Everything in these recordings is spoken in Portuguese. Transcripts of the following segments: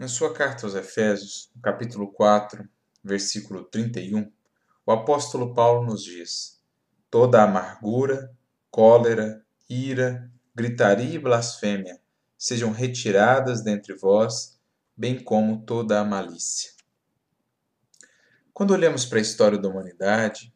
Na sua carta aos Efésios, capítulo 4, versículo 31, o apóstolo Paulo nos diz: Toda amargura, cólera, ira, gritaria e blasfêmia sejam retiradas dentre vós, bem como toda a malícia. Quando olhamos para a história da humanidade,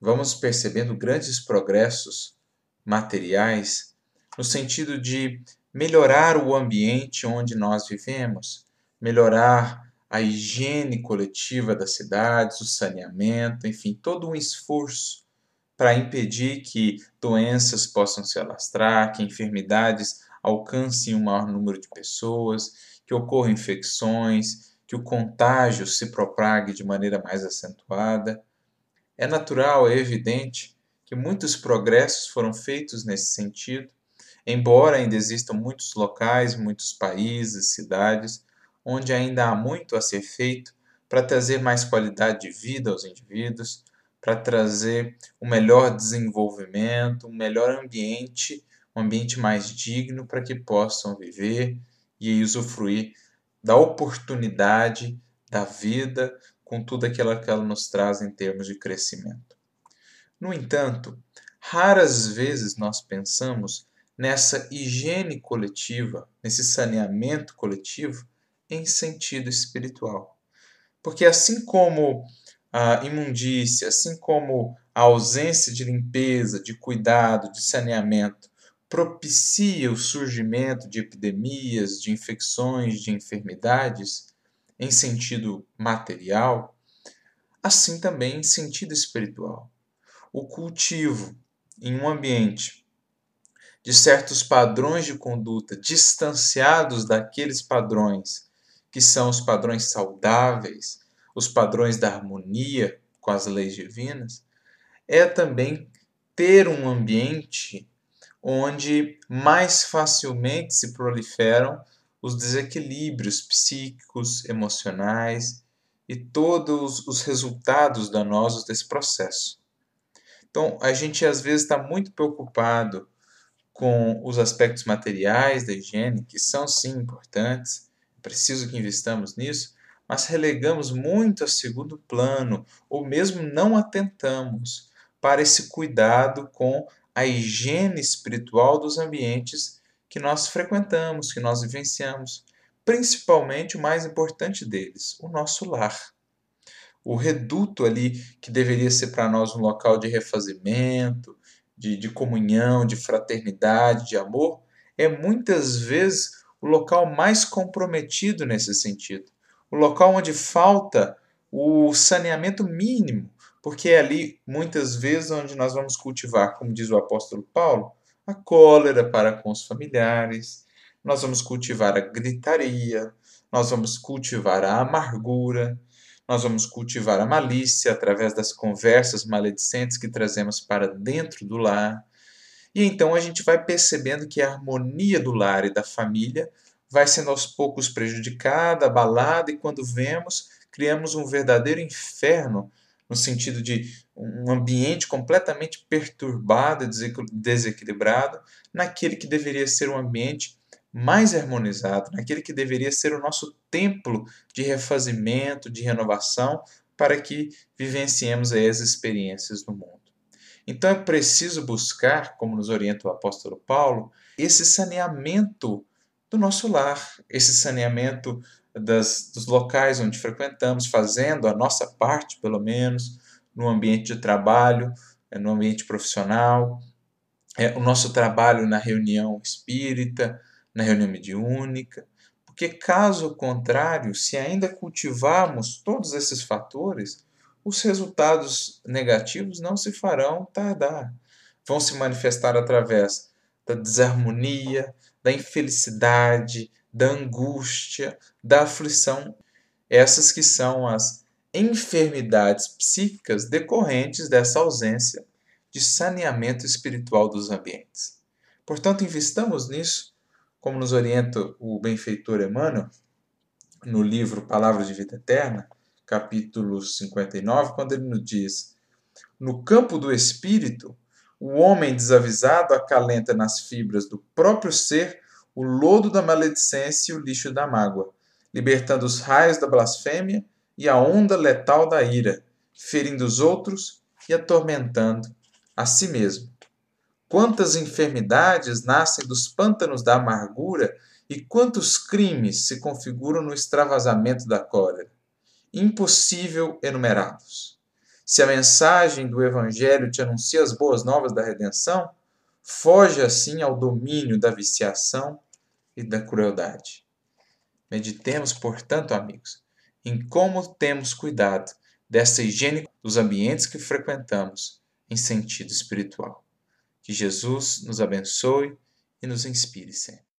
vamos percebendo grandes progressos materiais no sentido de melhorar o ambiente onde nós vivemos, melhorar a higiene coletiva das cidades, o saneamento, enfim, todo um esforço para impedir que doenças possam se alastrar, que enfermidades alcancem um maior número de pessoas, que ocorram infecções, que o contágio se propague de maneira mais acentuada. É natural, é evidente que muitos progressos foram feitos nesse sentido, embora ainda existam muitos locais, muitos países, cidades onde ainda há muito a ser feito para trazer mais qualidade de vida aos indivíduos, para trazer um melhor desenvolvimento, um melhor ambiente, um ambiente mais digno para que possam viver e usufruir da oportunidade da vida com tudo aquilo que ela nos traz em termos de crescimento. No entanto, raras vezes nós pensamos nessa higiene coletiva, nesse saneamento coletivo em sentido espiritual. Porque assim como a imundícia, assim como a ausência de limpeza, de cuidado, de saneamento propicia o surgimento de epidemias, de infecções, de enfermidades em sentido material, assim também em sentido espiritual. O cultivo em um ambiente de certos padrões de conduta distanciados daqueles padrões que são os padrões saudáveis, os padrões da harmonia com as leis divinas, é também ter um ambiente onde mais facilmente se proliferam os desequilíbrios psíquicos, emocionais e todos os resultados danosos desse processo. Então, a gente às vezes está muito preocupado com os aspectos materiais da higiene, que são sim importantes, preciso que investamos nisso, mas relegamos muito a segundo plano, ou mesmo não atentamos para esse cuidado com a higiene espiritual dos ambientes que nós frequentamos, que nós vivenciamos, principalmente o mais importante deles, o nosso lar. O reduto ali que deveria ser para nós um local de refazimento, de, de comunhão, de fraternidade, de amor, é muitas vezes o local mais comprometido nesse sentido. O local onde falta o saneamento mínimo, porque é ali, muitas vezes, onde nós vamos cultivar, como diz o apóstolo Paulo, a cólera para com os familiares, nós vamos cultivar a gritaria, nós vamos cultivar a amargura, nós vamos cultivar a malícia através das conversas maledicentes que trazemos para dentro do lar. E então a gente vai percebendo que a harmonia do lar e da família vai sendo aos poucos prejudicada, abalada, e quando vemos, criamos um verdadeiro inferno, no sentido de um ambiente completamente perturbado e desequilibrado, naquele que deveria ser um ambiente mais harmonizado, naquele que deveria ser o nosso templo de refazimento, de renovação, para que vivenciemos as experiências do mundo. Então é preciso buscar, como nos orienta o apóstolo Paulo, esse saneamento do nosso lar, esse saneamento das, dos locais onde frequentamos, fazendo a nossa parte, pelo menos, no ambiente de trabalho, é, no ambiente profissional, é, o nosso trabalho na reunião espírita, na reunião mediúnica, porque caso contrário, se ainda cultivarmos todos esses fatores, os resultados negativos não se farão tardar. Vão se manifestar através da desarmonia, da infelicidade, da angústia, da aflição. Essas que são as enfermidades psíquicas decorrentes dessa ausência de saneamento espiritual dos ambientes. Portanto, investamos nisso, como nos orienta o benfeitor Emmanuel, no livro Palavras de Vida Eterna, capítulo 59, quando ele nos diz: No campo do espírito, o homem desavisado acalenta nas fibras do próprio ser o lodo da maledicência e o lixo da mágoa, libertando os raios da blasfêmia e a onda letal da ira, ferindo os outros e atormentando a si mesmo. Quantas enfermidades nascem dos pântanos da amargura e quantos crimes se configuram no extravasamento da cólera? Impossível enumerá-los. Se a mensagem do Evangelho te anuncia as boas novas da redenção, foge assim ao domínio da viciação e da crueldade. Meditemos, portanto, amigos, em como temos cuidado dessa higiene dos ambientes que frequentamos em sentido espiritual. Que Jesus nos abençoe e nos inspire sempre.